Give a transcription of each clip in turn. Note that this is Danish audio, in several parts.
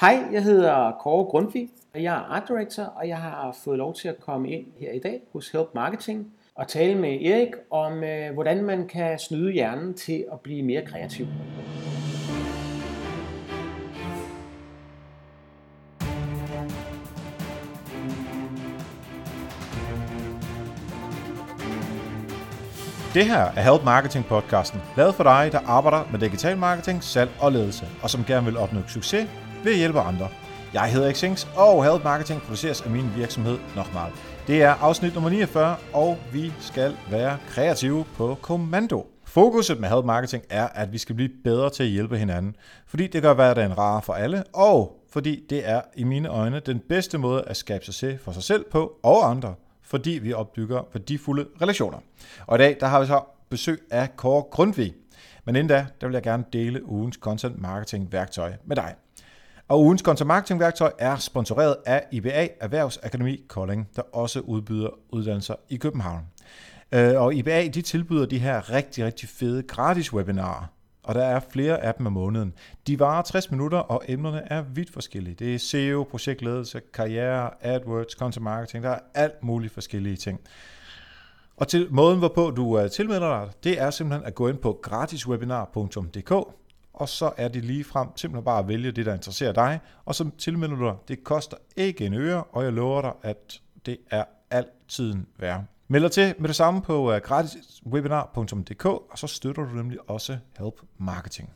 Hej, jeg hedder Kåre Grundvig, og jeg er Art Director, og jeg har fået lov til at komme ind her i dag hos Help Marketing og tale med Erik om, øh, hvordan man kan snyde hjernen til at blive mere kreativ. Det her er Help Marketing podcasten, lavet for dig, der arbejder med digital marketing, salg og ledelse, og som gerne vil opnå succes ved at hjælpe andre. Jeg hedder Xings, og Help Marketing produceres af min virksomhed Nochmal. Det er afsnit nummer 49, og vi skal være kreative på kommando. Fokuset med Help Marketing er, at vi skal blive bedre til at hjælpe hinanden, fordi det gør hverdagen rar for alle, og fordi det er i mine øjne den bedste måde at skabe succes for sig selv på og andre fordi vi opbygger værdifulde relationer. Og i dag, der har vi så besøg af Kåre Grundtvig. Men inden da, der vil jeg gerne dele ugens content marketing værktøj med dig. Og ugens kontomarketingværktøj er sponsoreret af IBA Erhvervsakademi Kolding, der også udbyder uddannelser i København. Øh, og IBA de tilbyder de her rigtig, rigtig fede gratis webinarer, og der er flere af dem om måneden. De varer 60 minutter, og emnerne er vidt forskellige. Det er SEO, projektledelse, karriere, AdWords, content marketing, der er alt muligt forskellige ting. Og til måden, hvorpå du tilmelder dig, det er simpelthen at gå ind på gratiswebinar.dk, og så er det lige frem simpelthen bare at vælge det, der interesserer dig, og så tilmelder du dig. Det koster ikke en øre, og jeg lover dig, at det er altid værd. Meld dig til med det samme på øh, gratiswebinar.dk, og så støtter du nemlig også Help Marketing.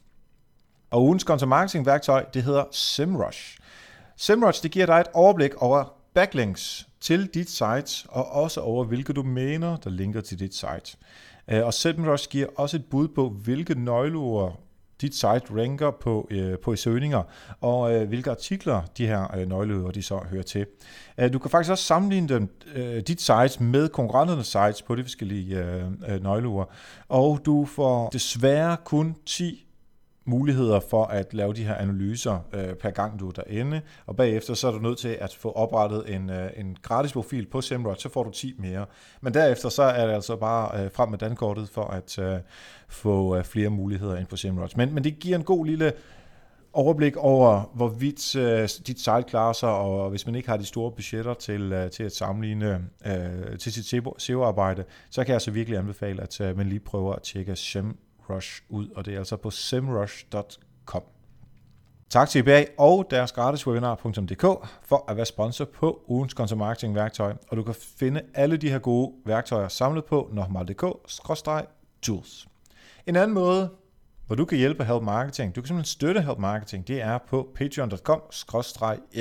Og ugens content marketing værktøj, det hedder SEMrush. SEMrush, det giver dig et overblik over backlinks til dit site, og også over hvilke domæner, der linker til dit site. Øh, og SEMrush giver også et bud på, hvilke nøgleord dit site ranker på, øh, på i søgninger, og øh, hvilke artikler de her øh, nøgleord de så hører til. Øh, du kan faktisk også sammenligne dem, øh, dit site med konkurrenternes sites på de forskellige øh, øh, nøgleord, og du får desværre kun 10 muligheder for at lave de her analyser øh, per gang, du er derinde, og bagefter så er du nødt til at få oprettet en, øh, en gratis profil på SEMrush, så får du 10 mere. Men derefter så er det altså bare øh, frem med dankortet for at øh, få øh, flere muligheder ind på SEMrush. Men, men det giver en god lille overblik over, hvorvidt øh, dit site klarer sig, og hvis man ikke har de store budgetter til, øh, til at sammenligne øh, til sit SEO-arbejde, så kan jeg altså virkelig anbefale, at øh, man lige prøver at tjekke SEM SEMrush ud, og det er altså på semrush.com. Tak til IBA og deres gratiswebinar.dk for at være sponsor på ugens content marketing værktøj, og du kan finde alle de her gode værktøjer samlet på nokmal.dk-tools. En anden måde, hvor du kan hjælpe Help Marketing. Du kan simpelthen støtte Help Marketing. Det er på patreon.com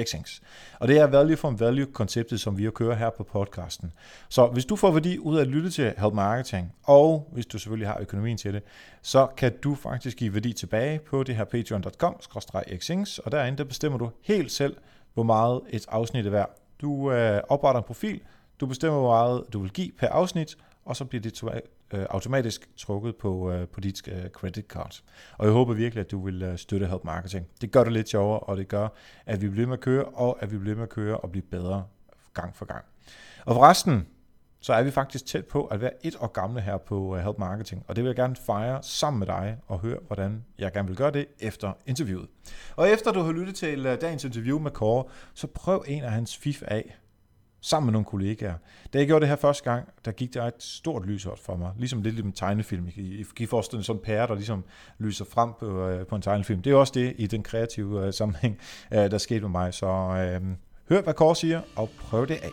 xings Og det er value for value konceptet, som vi har kører her på podcasten. Så hvis du får værdi ud af at lytte til Help Marketing, og hvis du selvfølgelig har økonomien til det, så kan du faktisk give værdi tilbage på det her patreon.com xings og derinde der bestemmer du helt selv, hvor meget et afsnit er værd. Du øh, opretter en profil, du bestemmer, hvor meget du vil give per afsnit, og så bliver det øh, automatisk trukket på, øh, på dit øh, credit card. Og jeg håber virkelig, at du vil øh, støtte Help Marketing. Det gør det lidt sjovere, og det gør, at vi bliver med at køre, og at vi bliver med at køre og blive bedre gang for gang. Og forresten, så er vi faktisk tæt på at være et år gamle her på øh, Help Marketing, og det vil jeg gerne fejre sammen med dig og høre, hvordan jeg gerne vil gøre det efter interviewet. Og efter du har lyttet til øh, dagens interview med Kåre, så prøv en af hans fif af sammen med nogle kollegaer. Da jeg gjorde det her første gang, der gik der et stort lys op for mig. Ligesom lidt en tegnefilm. I kan forestille sådan en pære, der ligesom lyser frem på, øh, på en tegnefilm. Det er også det i den kreative øh, sammenhæng, øh, der skete med mig. Så øh, hør, hvad Kåre siger, og prøv det af.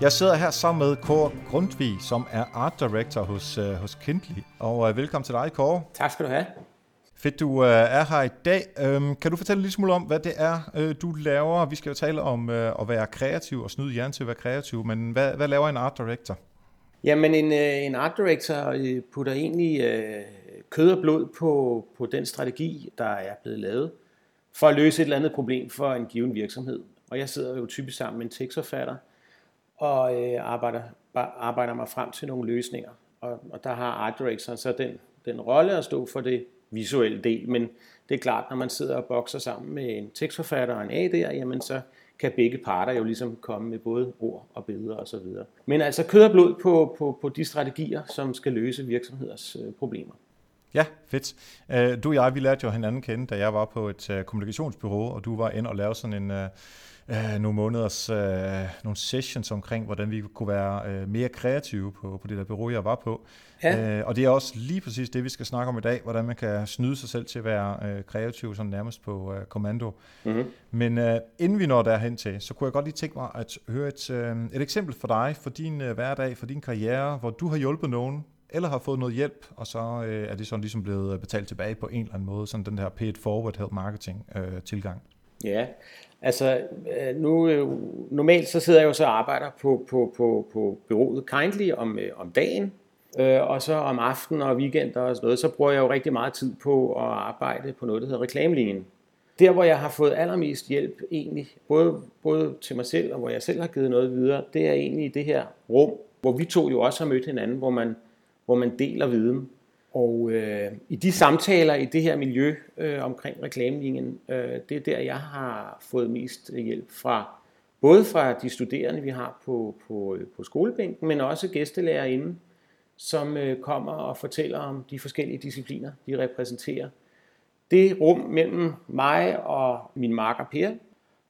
Jeg sidder her sammen med Kåre Grundtvig, som er Art Director hos, øh, hos Kindly. Og øh, velkommen til dig, Kåre. Tak skal du have. Fedt, du øh, er her i dag. Øhm, kan du fortælle lidt smule om, hvad det er, øh, du laver? Vi skal jo tale om øh, at være kreativ og snyde hjernen til at være kreativ, men hvad, hvad laver en art director? Jamen, en, øh, en art director øh, putter egentlig øh, kød og blod på, på den strategi, der er blevet lavet, for at løse et eller andet problem for en given virksomhed. Og jeg sidder jo typisk sammen med en tekstforfatter, og øh, arbejder, arbejder mig frem til nogle løsninger. Og, og der har art director så den, den rolle at stå for det visuelle del, men det er klart, når man sidder og bokser sammen med en tekstforfatter og en AD'er, jamen så kan begge parter jo ligesom komme med både ord og billeder osv. Men altså kød og blod på, på, på de strategier, som skal løse virksomheders øh, problemer. Ja, fedt. Øh, du og jeg, vi lærte jo hinanden kende, da jeg var på et øh, kommunikationsbyrå, og du var ind og lavede sådan en, øh, øh, nogle måneders øh, nogle sessions omkring, hvordan vi kunne være øh, mere kreative på, på det der bureau, jeg var på. Ja. Øh, og det er også lige præcis det, vi skal snakke om i dag, hvordan man kan snyde sig selv til at være øh, kreativ, sådan nærmest på øh, kommando. Mm-hmm. Men øh, inden vi når derhen til, så kunne jeg godt lige tænke mig at høre et, øh, et eksempel for dig, for din øh, hverdag, for din karriere, hvor du har hjulpet nogen, eller har fået noget hjælp, og så øh, er det sådan ligesom blevet betalt tilbage på en eller anden måde, sådan den her paid forward help marketing øh, tilgang. Ja, Altså, øh, nu, øh, normalt så sidder jeg jo så og arbejder på, på, på, på byrådet Kindly om, øh, om dagen, og så om aftenen og weekender og sådan noget, så bruger jeg jo rigtig meget tid på at arbejde på noget, der hedder reklamelinjen. Der, hvor jeg har fået allermest hjælp egentlig, både, både til mig selv og hvor jeg selv har givet noget videre, det er egentlig det her rum, hvor vi to jo også har mødt hinanden, hvor man, hvor man deler viden. Og øh, i de samtaler i det her miljø øh, omkring reklamelinjen, øh, det er der, jeg har fået mest hjælp fra. Både fra de studerende, vi har på, på, øh, på skolebænken, men også gæstelærerinde, som øh, kommer og fortæller om de forskellige discipliner, de repræsenterer. Det rum mellem mig og min marker Per,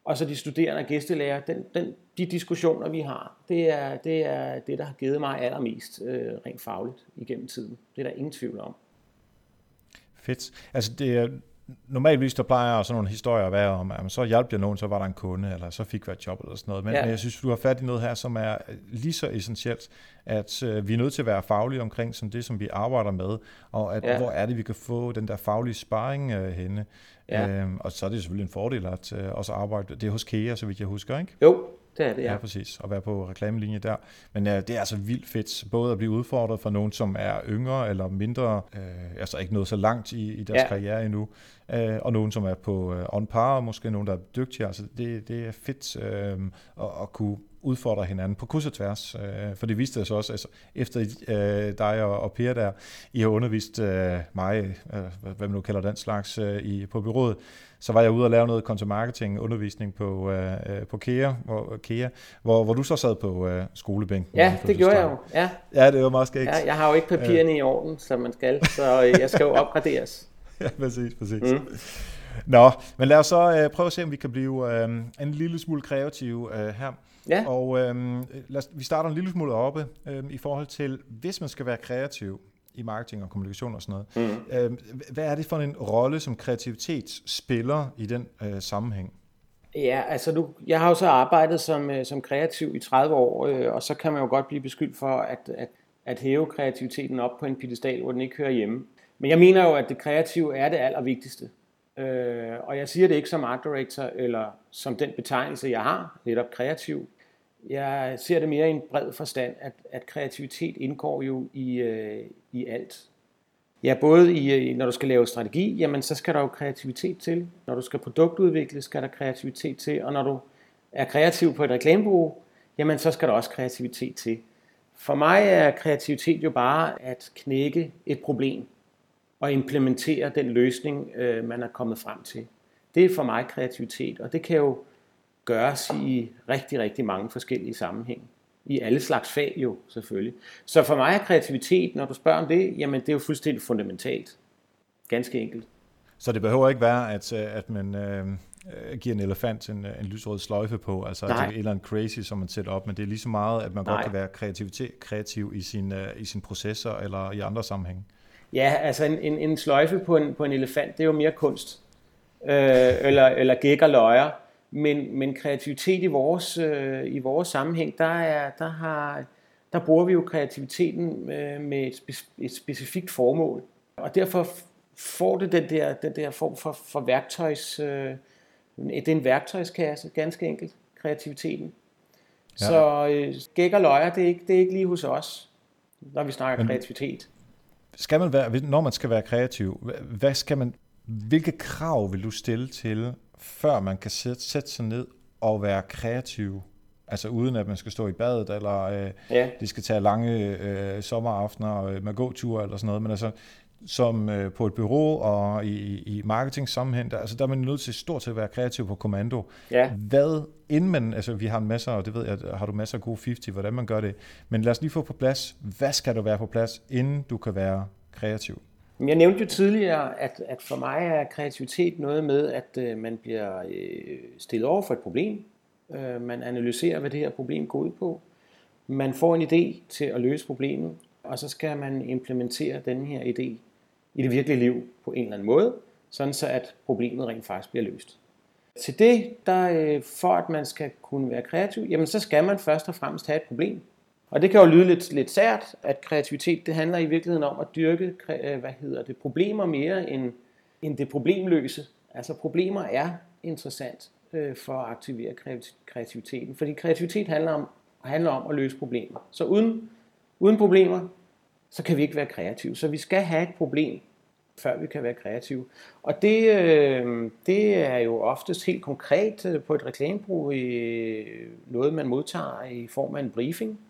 og så de studerende og gæstelærer, den, den, de diskussioner, vi har, det er, det er det, der har givet mig allermest øh, rent fagligt igennem tiden. Det er der ingen tvivl om. Fedt. Altså det er, normalvis der plejer sådan nogle historier at være om, at så hjalp jeg nogen, så var der en kunde, eller så fik vi et job, eller sådan noget. Men, ja. men jeg synes, du har fat i noget her, som er lige så essentielt, at øh, vi er nødt til at være faglige omkring som det, som vi arbejder med, og at, ja. hvor er det, vi kan få den der faglige sparring øh, henne. Ja. Øhm, og så er det selvfølgelig en fordel at øh, også arbejde, det er hos KEA, så vidt jeg husker, ikke? Jo, det er det, ja. Ja, præcis. At være på reklamelinje der. Men øh, det er altså vildt fedt, både at blive udfordret for nogen, som er yngre eller mindre, øh, altså ikke nået så langt i, i deres ja. karriere endnu, øh, og nogen, som er på øh, on par, og måske nogen, der er dygtige. Altså det, det er fedt øh, at, at kunne udfordre hinanden på kryds og tværs. Øh, for det viste sig også, altså, efter øh, dig og, og Per der, I har undervist øh, mig, øh, hvad man nu kalder den slags, øh, i, på byrådet, så var jeg ude og lave noget content marketing undervisning på, øh, øh, på KEA, hvor, KEA hvor, hvor du så sad på øh, skolebænken. Ja, det gjorde jeg jo. Ja. ja, det var meget skægt. Ja, jeg har jo ikke papirerne øh. i orden, som man skal, så øh, jeg skal jo opgraderes. ja, præcis, præcis. Mm. Nå, men lad os så øh, prøve at se, om vi kan blive øh, en lille smule kreative øh, her. Ja. Og øh, lad os, vi starter en lille smule oppe øh, i forhold til, hvis man skal være kreativ i marketing og kommunikation og sådan noget, mm. øh, hvad er det for en rolle, som kreativitet spiller i den øh, sammenhæng? Ja, altså nu, jeg har jo så arbejdet som, øh, som kreativ i 30 år, øh, og så kan man jo godt blive beskyldt for at, at, at hæve kreativiteten op på en pedestal, hvor den ikke hører hjemme. Men jeg mener jo, at det kreative er det allervigtigste. Øh, og jeg siger det ikke som art director, eller som den betegnelse, jeg har, netop kreativ. Jeg ser det mere i en bred forstand, at, at kreativitet indgår jo i, øh, i alt. Ja, både øh, i, når du skal lave strategi, jamen så skal der jo kreativitet til. Når du skal produktudvikle, skal der kreativitet til. Og når du er kreativ på et reklamebureau, jamen så skal der også kreativitet til. For mig er kreativitet jo bare at knække et problem og implementere den løsning, øh, man er kommet frem til. Det er for mig kreativitet, og det kan jo gøres i rigtig, rigtig mange forskellige sammenhænge. I alle slags fag jo, selvfølgelig. Så for mig er kreativitet, når du spørger om det, jamen det er jo fuldstændig fundamentalt. Ganske enkelt. Så det behøver ikke være, at, øh, at man øh, giver en elefant en, en lysrød sløjfe på, altså Nej. et eller andet crazy, som man sætter op, men det er lige så meget, at man Nej. godt kan være kreativitet, kreativ i, sin, uh, i sin processer eller i andre sammenhænge. Ja, altså en, en, en sløjfe på en, på en elefant, det er jo mere kunst. Øh, eller, eller gæk og løjer. Men, men kreativitet i vores, øh, i vores sammenhæng, der, er, der, har, der bruger vi jo kreativiteten øh, med et, spe, et specifikt formål. Og derfor får det den der, den der form for, for værktøjs... Øh, det er en værktøjskasse, ganske enkelt, kreativiteten. Ja. Så øh, gæk og løjer, det er, ikke, det er ikke lige hos os, når vi snakker men, kreativitet. Skal man være, når man skal være kreativ, hvad skal man, hvilke krav vil du stille til før man kan sætte, sætte sig ned og være kreativ Altså uden at man skal stå i badet, eller øh, ja. det skal tage lange øh, sommeraftener øh, med gåture eller sådan noget, men altså som øh, på et bureau og i, i marketing sammenhæng, der, altså der er man nødt til stort til at være kreativ på kommando. Ja. Hvad, inden man, altså vi har en masse, og det ved jeg, har du masser af gode 50, hvordan man gør det, men lad os lige få på plads, hvad skal der være på plads, inden du kan være kreativ? Jeg nævnte jo tidligere, at, at for mig er kreativitet noget med, at øh, man bliver øh, stillet over for et problem. Øh, man analyserer, hvad det her problem går ud på. Man får en idé til at løse problemet, og så skal man implementere den her idé i det virkelige liv på en eller anden måde, sådan så at problemet rent faktisk bliver løst. Til det, der, øh, for at man skal kunne være kreativ, jamen så skal man først og fremmest have et problem. Og det kan jo lyde lidt, lidt sært, at kreativitet det handler i virkeligheden om at dyrke øh, hvad hedder det, problemer mere end, end det problemløse. Altså problemer er interessant øh, for at aktivere kreativiteten, fordi kreativitet handler om, handler om at løse problemer. Så uden, uden problemer, så kan vi ikke være kreative. Så vi skal have et problem, før vi kan være kreative. Og det, øh, det er jo oftest helt konkret øh, på et reklamebrug i noget, man modtager i form af en briefing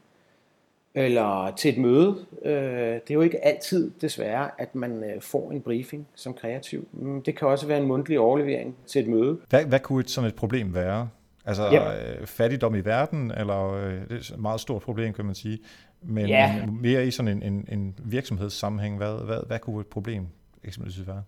eller til et møde. Øh, det er jo ikke altid, desværre, at man øh, får en briefing som kreativ. Mm, det kan også være en mundtlig overlevering til et møde. Hvad, hvad kunne et sådan et problem være? Altså ja. Øh, fattigdom i verden, eller det er et meget stort problem, kan man sige. Men ja. mere i sådan en, en, en virksomhedssammenhæng, hvad, hvad, hvad kunne et problem eksempelvis være?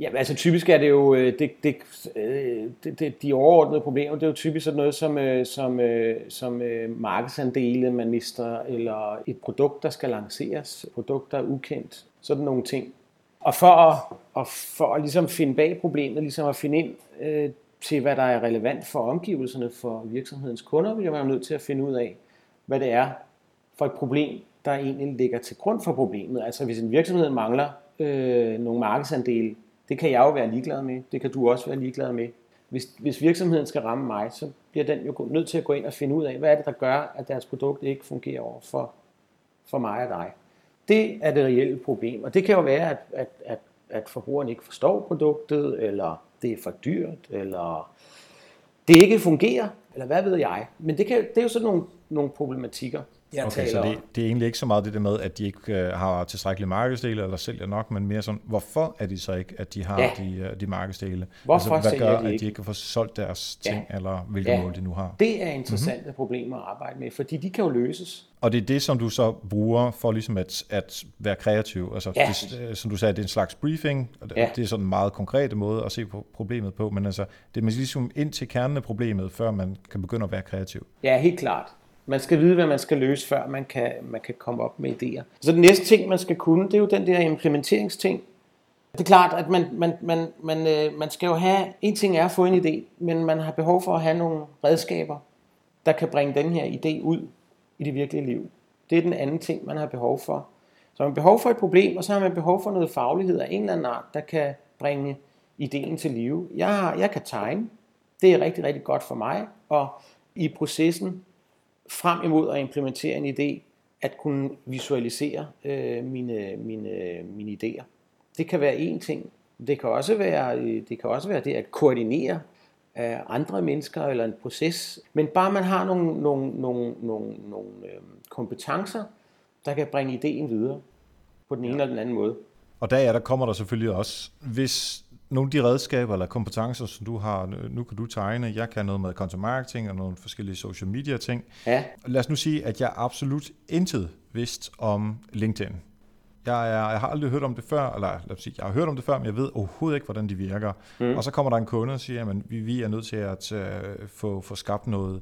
Ja, altså typisk er det jo, øh, det, det, øh, det, det, de overordnede problemer, det er jo typisk sådan noget som, øh, som, som markedsandele, man mister, eller et produkt, der skal lanceres, et produkt, der er ukendt, sådan nogle ting. Og for at, og for at ligesom finde bag problemet, ligesom at finde ind øh, til, hvad der er relevant for omgivelserne for virksomhedens kunder, bliver man jo nødt til at finde ud af, hvad det er for et problem, der egentlig ligger til grund for problemet. Altså hvis en virksomhed mangler øh, nogle markedsandele, det kan jeg jo være ligeglad med. Det kan du også være ligeglad med. Hvis, hvis virksomheden skal ramme mig, så bliver den jo nødt til at gå ind og finde ud af, hvad er det, der gør, at deres produkt ikke fungerer over for, for mig og dig. Det er det reelle problem, og det kan jo være, at, at, at, at forbrugeren ikke forstår produktet, eller det er for dyrt, eller det ikke fungerer, eller hvad ved jeg. Men det, kan, det er jo sådan nogle, nogle problematikker jeg okay, taler så det, det er egentlig ikke så meget det der med, at de ikke uh, har tilstrækkelige markedsdele eller sælger nok, men mere sådan, hvorfor er de så ikke, at de har ja. de, uh, de markedsdele? Hvorfor altså, hvad gør, de ikke? at de ikke kan få solgt deres ting, ja. eller hvilke ja. mål de nu har? Det er interessante mm-hmm. problemer at arbejde med, fordi de kan jo løses. Og det er det, som du så bruger for ligesom at, at være kreativ. Altså, ja. det, øh, som du sagde, det er en slags briefing, og det, ja. det er sådan en meget konkret måde at se på problemet på, men altså, det er man ligesom ind til kernen af problemet, før man kan begynde at være kreativ. Ja, helt klart. Man skal vide, hvad man skal løse, før man kan, man kan komme op med idéer. Så den næste ting, man skal kunne, det er jo den der implementeringsting. Det er klart, at man, man, man, man, øh, man skal jo have, en ting er at få en idé, men man har behov for at have nogle redskaber, der kan bringe den her idé ud i det virkelige liv. Det er den anden ting, man har behov for. Så man har behov for et problem, og så har man behov for noget faglighed af en eller anden art, der kan bringe ideen til live. Jeg, jeg kan tegne. Det er rigtig, rigtig godt for mig. Og i processen frem imod at implementere en idé, at kunne visualisere øh, mine, mine, mine idéer. Det kan være en ting. Det kan også være øh, det, kan også være det at koordinere af andre mennesker eller en proces. Men bare man har nogle, nogle, nogle, nogle, nogle øh, kompetencer, der kan bringe ideen videre på den ene ja. eller den anden måde. Og der, ja, der kommer der selvfølgelig også, hvis nogle af de redskaber eller kompetencer, som du har, nu kan du tegne, jeg kan noget med content marketing og nogle forskellige social media ting. Ja. Lad os nu sige, at jeg absolut intet vidst om LinkedIn. Jeg, er, jeg har aldrig hørt om det før, eller lad os sige, jeg har hørt om det før, men jeg ved overhovedet ikke, hvordan de virker. Mm. Og så kommer der en kunde og siger, at vi, vi er nødt til at uh, få, få skabt noget,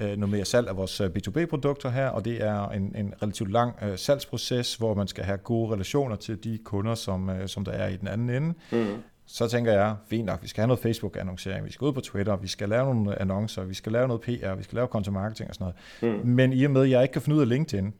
uh, noget mere salg af vores B2B-produkter her, og det er en, en relativt lang uh, salgsproces, hvor man skal have gode relationer til de kunder, som, uh, som der er i den anden ende. Mm så tænker jeg, fint nok, vi skal have noget Facebook-annoncering, vi skal ud på Twitter, vi skal lave nogle annoncer, vi skal lave noget PR, vi skal lave content marketing og sådan noget. Mm. Men i og med, at jeg ikke kan finde ud af LinkedIn,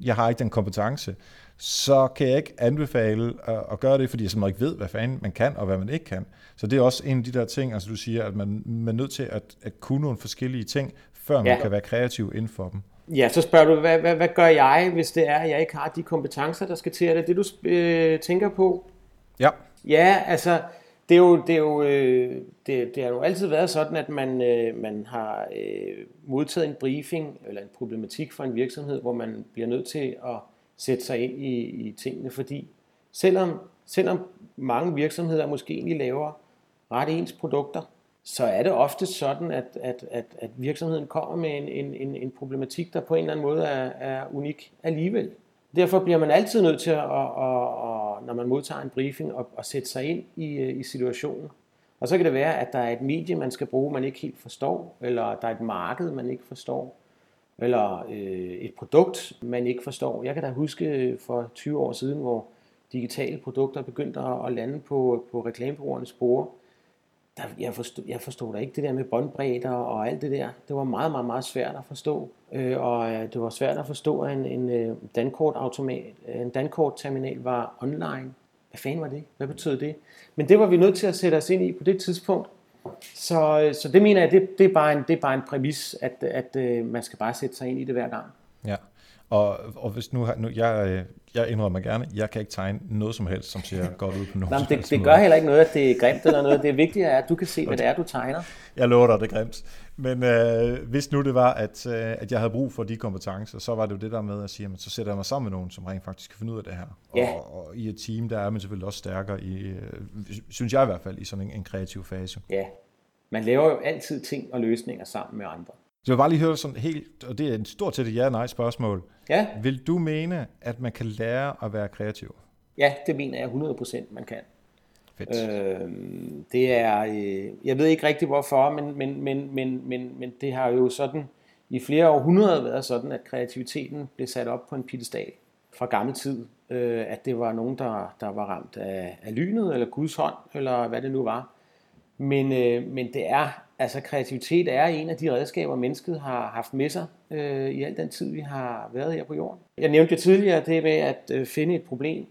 jeg har ikke den kompetence, så kan jeg ikke anbefale at, at gøre det, fordi jeg simpelthen ikke ved, hvad fanden man kan og hvad man ikke kan. Så det er også en af de der ting, altså du siger, at man, man er nødt til at, at kunne nogle forskellige ting, før man ja. kan være kreativ inden for dem. Ja, så spørger du, hvad, hvad, hvad gør jeg, hvis det er, at jeg ikke har de kompetencer, der skal til? Er det det, du øh, tænker på? Ja. Ja, altså, Det er jo, det er jo, øh, det, det har jo altid været sådan, at man, øh, man har øh, modtaget en briefing eller en problematik fra en virksomhed, hvor man bliver nødt til at sætte sig ind i, i tingene, fordi selvom, selvom mange virksomheder måske egentlig laver ret ens produkter, så er det ofte sådan, at, at, at, at virksomheden kommer med en, en, en, en problematik, der på en eller anden måde er, er unik alligevel. Derfor bliver man altid nødt til, at, at, at, når man modtager en briefing, at, at sætte sig ind i, øh, i situationen. Og så kan det være, at der er et medie, man skal bruge, man ikke helt forstår, eller der er et marked, man ikke forstår, eller øh, et produkt, man ikke forstår. Jeg kan da huske øh, for 20 år siden, hvor digitale produkter begyndte at lande på, på reklamebureauernes spore, der, jeg, forstod, jeg forstod da ikke det der med båndbredder og alt det der. Det var meget, meget, meget svært at forstå. Øh, og øh, det var svært at forstå, at en, en øh, dankortautomat, øh, en dankortterminal var online. Hvad fanden var det? Hvad betød det? Men det var vi nødt til at sætte os ind i på det tidspunkt. Så, så det mener jeg, det, det, er bare en, det er bare en præmis, at, at, at man skal bare sætte sig ind i det hver gang. Ja, og, og hvis nu, nu jeg, jeg indrømmer gerne, jeg kan ikke tegne noget som helst, som ser godt ud på nogen Nej, det, det gør heller ikke noget, at det er grimt eller noget. Det vigtige er, at du kan se, hvad det er, du tegner. Jeg lover dig, det er grimt. Men øh, hvis nu det var, at, øh, at jeg havde brug for de kompetencer, så var det jo det der med at sige, at så sætter jeg mig sammen med nogen, som rent faktisk kan finde ud af det her. Ja. Og, og i et team, der er man selvfølgelig også stærkere, i, øh, synes jeg i hvert fald, i sådan en, en kreativ fase. Ja, man laver jo altid ting og løsninger sammen med andre. Så jeg vil bare lige høre sådan helt, og det er en stort til et ja-nej spørgsmål. Ja. Vil du mene, at man kan lære at være kreativ? Ja, det mener jeg 100% man kan. Fedt. Øh, det er, øh, jeg ved ikke rigtig hvorfor, men, men, men, men, men, men det har jo sådan i flere århundreder været sådan, at kreativiteten blev sat op på en pedestal fra gammel tid. Øh, at det var nogen, der, der var ramt af, af lynet, eller Guds hånd, eller hvad det nu var. Men, øh, men det er, altså kreativitet er en af de redskaber, mennesket har haft med sig øh, i al den tid, vi har været her på jorden. Jeg nævnte jo tidligere det med at øh, finde et problem,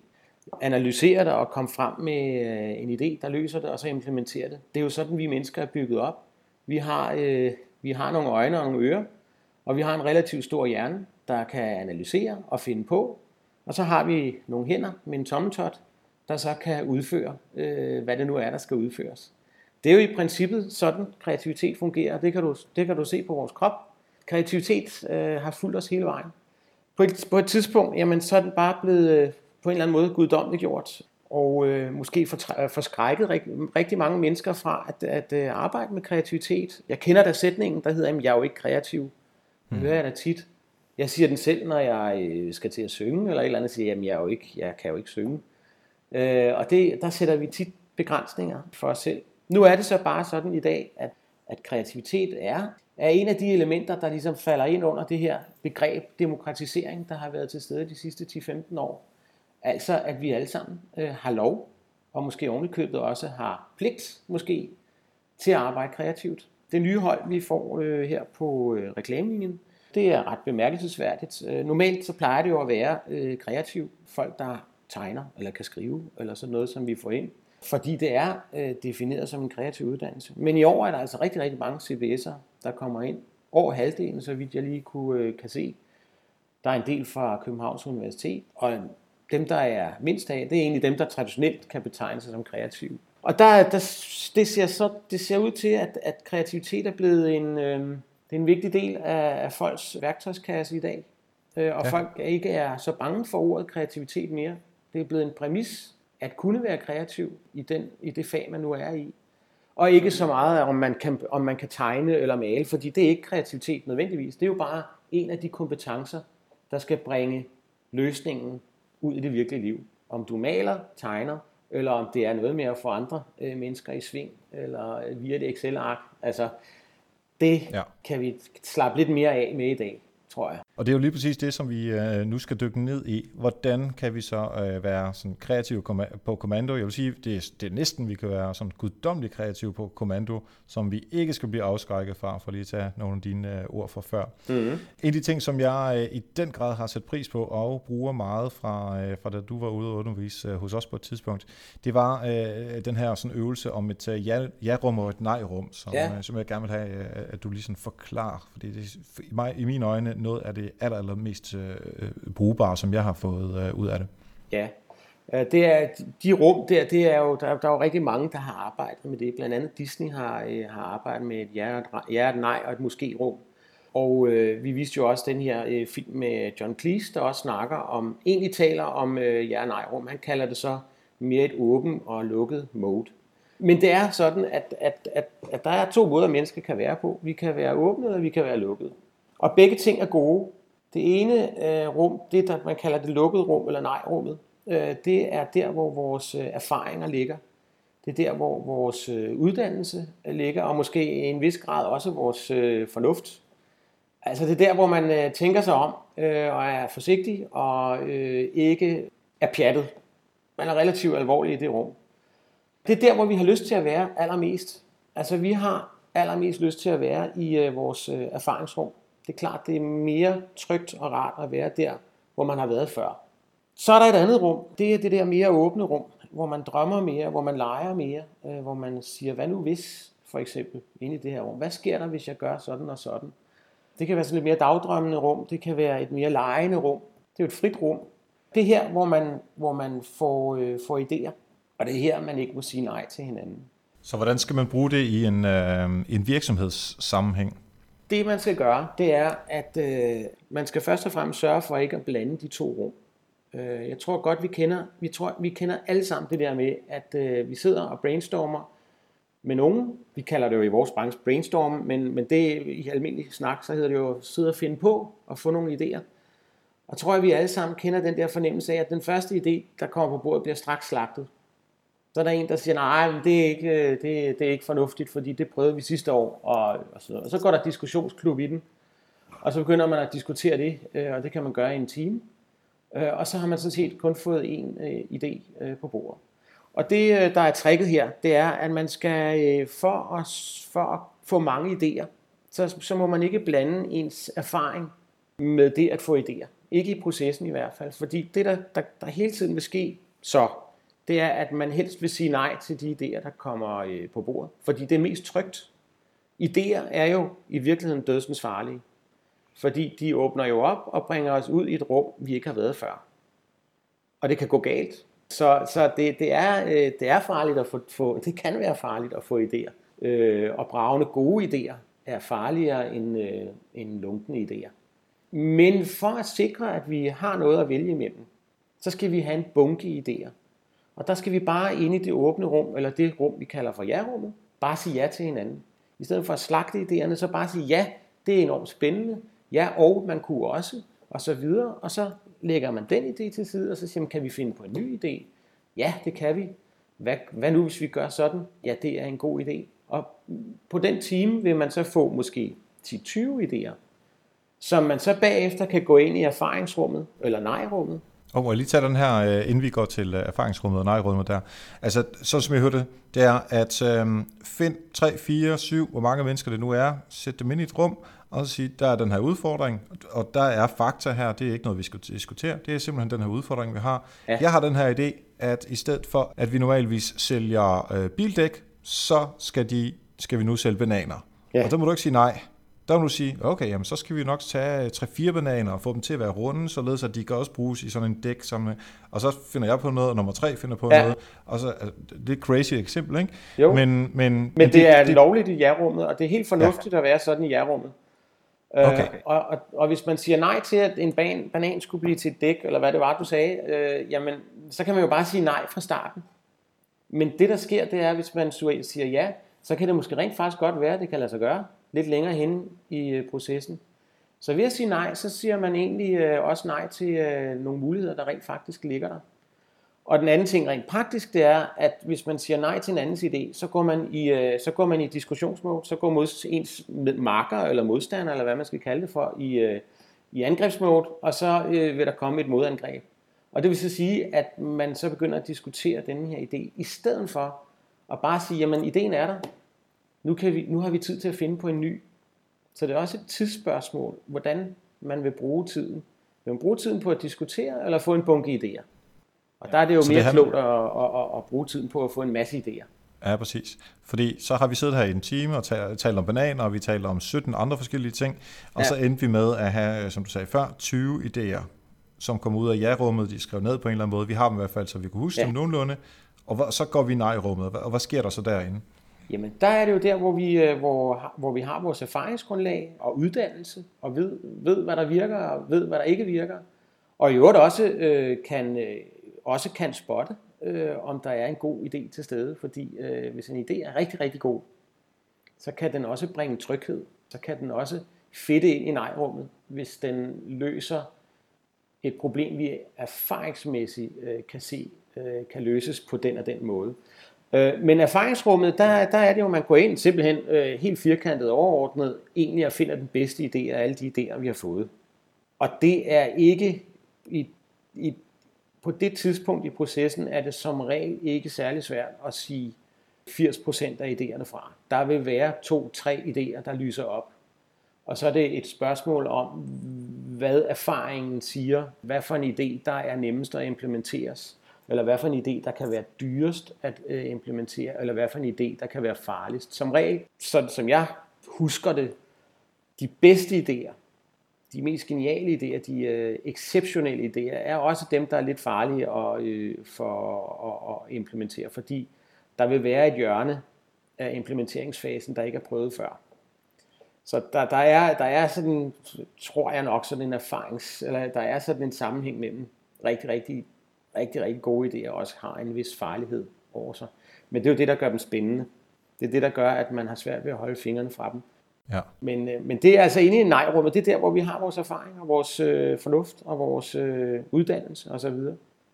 analysere det og komme frem med øh, en idé, der løser det, og så implementere det. Det er jo sådan, vi mennesker er bygget op. Vi har, øh, vi har nogle øjne og nogle ører, og vi har en relativt stor hjerne, der kan analysere og finde på. Og så har vi nogle hænder med en tommeltot, der så kan udføre, øh, hvad det nu er, der skal udføres. Det er jo i princippet sådan, kreativitet fungerer. Det kan du, det kan du se på vores krop. Kreativitet øh, har fulgt os hele vejen. På et, på et tidspunkt, jamen, så er den bare blevet øh, på en eller anden måde guddommeligt gjort, og øh, måske for, øh, forskrækket rigtig, rigtig mange mennesker fra at, at, øh, arbejde med kreativitet. Jeg kender da sætningen, der hedder, at jeg er jo ikke kreativ. Det hmm. hører jeg da tit. Jeg siger den selv, når jeg øh, skal til at synge, eller et eller andet, siger, at jeg, er jo ikke, jeg kan jo ikke synge. Øh, og det, der sætter vi tit begrænsninger for os selv. Nu er det så bare sådan i dag, at, at kreativitet er, er en af de elementer, der ligesom falder ind under det her begreb demokratisering, der har været til stede de sidste 10-15 år. Altså at vi alle sammen øh, har lov, og måske ovenikøbet også har pligt måske, til at arbejde kreativt. Det nye hold, vi får øh, her på øh, reklamelinjen, det er ret bemærkelsesværdigt. Øh, normalt så plejer det jo at være øh, kreativ folk, der tegner eller kan skrive, eller sådan noget, som vi får ind fordi det er øh, defineret som en kreativ uddannelse. Men i år er der altså rigtig, rigtig mange CBS'er, der kommer ind. Over halvdelen, så vidt jeg lige kunne, øh, kan se. Der er en del fra Københavns Universitet, og dem, der er mindst af, det er egentlig dem, der traditionelt kan betegne sig som kreative. Og der, der, det, ser så, det ser ud til, at, at kreativitet er blevet en, øh, det er en vigtig del af, af folks værktøjskasse i dag. Øh, og ja. folk ikke er så bange for ordet kreativitet mere. Det er blevet en præmis at kunne være kreativ i, den, i det fag, man nu er i. Og ikke så meget, om man, kan, om man kan tegne eller male, fordi det er ikke kreativitet nødvendigvis. Det er jo bare en af de kompetencer, der skal bringe løsningen ud i det virkelige liv. Om du maler, tegner, eller om det er noget med at få andre øh, mennesker i sving, eller via det Excel-ark. Altså, det ja. kan vi slappe lidt mere af med i dag tror jeg. Og det er jo lige præcis det, som vi øh, nu skal dykke ned i. Hvordan kan vi så øh, være sådan kreative på kommando? Jeg vil sige, det er, det er næsten, vi kan være sådan guddommeligt kreative på kommando, som vi ikke skal blive afskrækket fra, for lige at tage nogle af dine øh, ord fra før. Mm-hmm. En af de ting, som jeg øh, i den grad har sat pris på og bruger meget fra, øh, fra da du var ude og undervise øh, hos os på et tidspunkt, det var øh, den her sådan øvelse om et øh, ja-rum og et nej-rum, som, ja. øh, som jeg gerne vil have, øh, at du lige sådan forklarer. Fordi det er i, mig, i mine øjne noget af det Øh, aller, aller mest øh, øh, brugbare, som jeg har fået øh, ud af det. Ja, øh, det er, de rum der, det er jo, der, der er jo rigtig mange, der har arbejdet med det. Blandt andet Disney har, øh, har arbejdet med et ja, ja, et nej og et måske rum. Og øh, vi viste jo også den her øh, film med John Cleese, der også snakker om, egentlig taler om øh, ja nej rum. Han kalder det så mere et åben og lukket mode. Men det er sådan, at, at, at, at der er to måder, mennesker kan være på. Vi kan være åbne, eller vi kan være lukket. Og begge ting er gode. Det ene øh, rum, det der man kalder det lukkede rum, eller nej-rummet, øh, det er der, hvor vores øh, erfaringer ligger. Det er der, hvor vores øh, uddannelse ligger, og måske i en vis grad også vores øh, fornuft. Altså det er der, hvor man øh, tænker sig om, øh, og er forsigtig, og øh, ikke er pjattet. Man er relativt alvorlig i det rum. Det er der, hvor vi har lyst til at være allermest. Altså vi har allermest lyst til at være i øh, vores øh, erfaringsrum. Det er klart, det er mere trygt og rart at være der, hvor man har været før. Så er der et andet rum. Det er det der mere åbne rum, hvor man drømmer mere, hvor man leger mere, øh, hvor man siger, hvad nu hvis, for eksempel, ind i det her rum. Hvad sker der, hvis jeg gør sådan og sådan? Det kan være sådan et mere dagdrømmende rum, det kan være et mere legende rum. Det er jo et frit rum. Det er her, hvor man, hvor man får, øh, får idéer, og det er her, man ikke må sige nej til hinanden. Så hvordan skal man bruge det i en, øh, en virksomhedssammenhæng? Det man skal gøre, det er, at øh, man skal først og fremmest sørge for ikke at blande de to rum. Øh, jeg tror godt, vi kender, vi, tror, vi kender alle sammen det der med, at øh, vi sidder og brainstormer med nogen. Vi kalder det jo i vores branche brainstorm, men, men det i almindelig snak, så hedder det jo sidde og finde på og få nogle idéer. Og tror jeg, vi alle sammen kender den der fornemmelse af, at den første idé, der kommer på bordet, bliver straks slagtet. Så er der en, der siger, nej, men det er ikke, øh, det, det er ikke fornuftigt, fordi det prøvede vi sidste år. Og, og, så, og så går der diskussionsklub i den. Og så begynder man at diskutere det, øh, og det kan man gøre i en time. Øh, og så har man sådan set kun fået en idé på bordet. Og det, der er tricket her, det er, at man skal, for at, for at få mange idéer, så, så må man ikke blande ens erfaring med det at få idéer. Ikke i processen i hvert fald. Fordi det, der, der, der hele tiden vil ske så, det er, at man helst vil sige nej til de idéer, der kommer øh, på bordet. Fordi det er mest trygt. Idéer er jo i virkeligheden dødsens farlige. Fordi de åbner jo op og bringer os ud i et rum, vi ikke har været før. Og det kan gå galt. Så, så det, det, er, øh, det er farligt at få, få, det kan være farligt at få idéer. Øh, og bravende gode idéer er farligere end, øh, end lunkende idéer. Men for at sikre, at vi har noget at vælge imellem, så skal vi have en bunke idéer. Og der skal vi bare ind i det åbne rum, eller det rum, vi kalder for ja-rummet, bare sige ja til hinanden. I stedet for at slagte idéerne, så bare sige ja, det er enormt spændende. Ja, og man kunne også, og så videre. Og så lægger man den idé til side, og så siger man, kan vi finde på en ny idé? Ja, det kan vi. Hvad, hvad nu, hvis vi gør sådan? Ja, det er en god idé. Og på den time vil man så få måske 10-20 idéer, som man så bagefter kan gå ind i erfaringsrummet, eller nejrummet, og må jeg lige tage den her, øh, inden vi går til øh, erfaringsrummet og nej-rummet der. Altså, så som jeg hørte, det er, at øh, find 3, 4, 7, hvor mange mennesker det nu er, sæt dem ind i et rum, og så sige, der er den her udfordring, og der er fakta her, det er ikke noget, vi skal diskutere, det er simpelthen den her udfordring, vi har. Ja. Jeg har den her idé, at i stedet for, at vi normalvis sælger øh, bildæk, så skal, de, skal vi nu sælge bananer. Ja. Og der må du ikke sige nej. Der må du sige, okay, jamen, så skal vi nok tage 3-4 bananer og få dem til at være runde, således at de kan også bruges i sådan en dæk. Som, og så finder jeg på noget, og nummer 3 finder på ja. noget. Og så, altså, det er et crazy eksempel, ikke? Jo. Men, men, men, men det, det er det, lovligt i ja-rummet, og det er helt fornuftigt ja. at være sådan i ja-rummet. Øh, okay. Øh, og, og, og hvis man siger nej til, at en ban, banan skulle blive til et dæk, eller hvad det var, du sagde, øh, jamen, så kan man jo bare sige nej fra starten. Men det, der sker, det er, hvis man siger ja, så kan det måske rent faktisk godt være, at det kan lade sig gøre lidt længere hen i øh, processen. Så ved at sige nej, så siger man egentlig øh, også nej til øh, nogle muligheder, der rent faktisk ligger der. Og den anden ting rent praktisk, det er, at hvis man siger nej til en andens idé, så går man i, så går man i diskussionsmode, så går mod ens marker eller modstander, eller hvad man skal kalde det for, i, i angrebsmode, og så vil der komme et modangreb. Og det vil så sige, at man så begynder at diskutere denne her idé, i stedet for at bare sige, jamen ideen er der, nu, kan vi, nu har vi tid til at finde på en ny. Så det er også et tidsspørgsmål, hvordan man vil bruge tiden. Vil man bruge tiden på at diskutere, eller få en bunke idéer? Og der er det jo så mere det klogt at, at, at, at bruge tiden på at få en masse idéer. Ja, præcis. Fordi så har vi siddet her i en time og talt om bananer, og vi taler om 17 andre forskellige ting, og ja. så endte vi med at have, som du sagde før, 20 idéer. som kommer ud af ja-rummet, de skrev ned på en eller anden måde. Vi har dem i hvert fald, så vi kunne huske ja. dem nogenlunde. Og så går vi i nej-rummet, og hvad sker der så derinde? Jamen, der er det jo der, hvor vi, øh, hvor, hvor vi har vores erfaringsgrundlag og uddannelse, og ved, ved, hvad der virker, og ved, hvad der ikke virker. Og i øvrigt også, øh, kan, øh, også kan spotte, øh, om der er en god idé til stede. Fordi øh, hvis en idé er rigtig, rigtig god, så kan den også bringe tryghed. Så kan den også fedte ind i nejrummet, hvis den løser et problem, vi erfaringsmæssigt øh, kan se øh, kan løses på den og den måde. Øh, men erfaringsrummet, der, der er det jo, at man går ind simpelthen øh, helt firkantet overordnet, egentlig og finder den bedste idé af alle de idéer, vi har fået. Og det er ikke, i, i, på det tidspunkt i processen, er det som regel ikke særlig svært at sige 80% af idéerne fra. Der vil være to-tre idéer, der lyser op. Og så er det et spørgsmål om, hvad erfaringen siger, hvad for en idé, der er nemmest at implementeres eller hvad for en idé, der kan være dyrest at øh, implementere, eller hvad for en idé, der kan være farligst. Som regel, sådan som jeg husker det, de bedste idéer, de mest geniale idéer, de øh, exceptionelle idéer, er også dem, der er lidt farlige at, øh, for at, at implementere, fordi der vil være et hjørne af implementeringsfasen, der ikke er prøvet før. Så der, der, er, der er sådan, tror jeg nok, sådan en erfarings, eller der er sådan en sammenhæng mellem rigtig, rigtig rigtig, rigtig gode idéer også har en vis farlighed over sig. Men det er jo det, der gør dem spændende. Det er det, der gør, at man har svært ved at holde fingrene fra dem. Ja. Men, øh, men det er altså inde i nej-rummet, det er der, hvor vi har vores erfaring og vores øh, fornuft og vores øh, uddannelse osv.,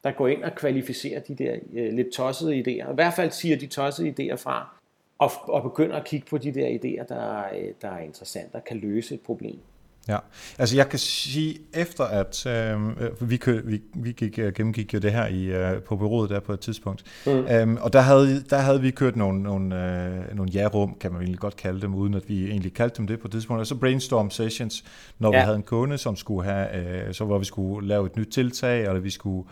der går ind og kvalificerer de der øh, lidt tossede idéer. I hvert fald siger de tossede idéer fra, og, og begynder at kigge på de der idéer, der, øh, der er interessante og kan løse et problem. Ja, altså jeg kan sige, efter at øhm, øh, vi, kø, vi, vi gik, uh, gennemgik jo det her i, uh, på bureauet der på et tidspunkt, mm. øhm, og der havde, der havde vi kørt nogle, nogle, øh, nogle ja-rum, kan man egentlig godt kalde dem, uden at vi egentlig kaldte dem det på et tidspunkt, og så brainstorm sessions, når ja. vi havde en kunde, som skulle have, øh, så hvor vi skulle lave et nyt tiltag, eller vi skulle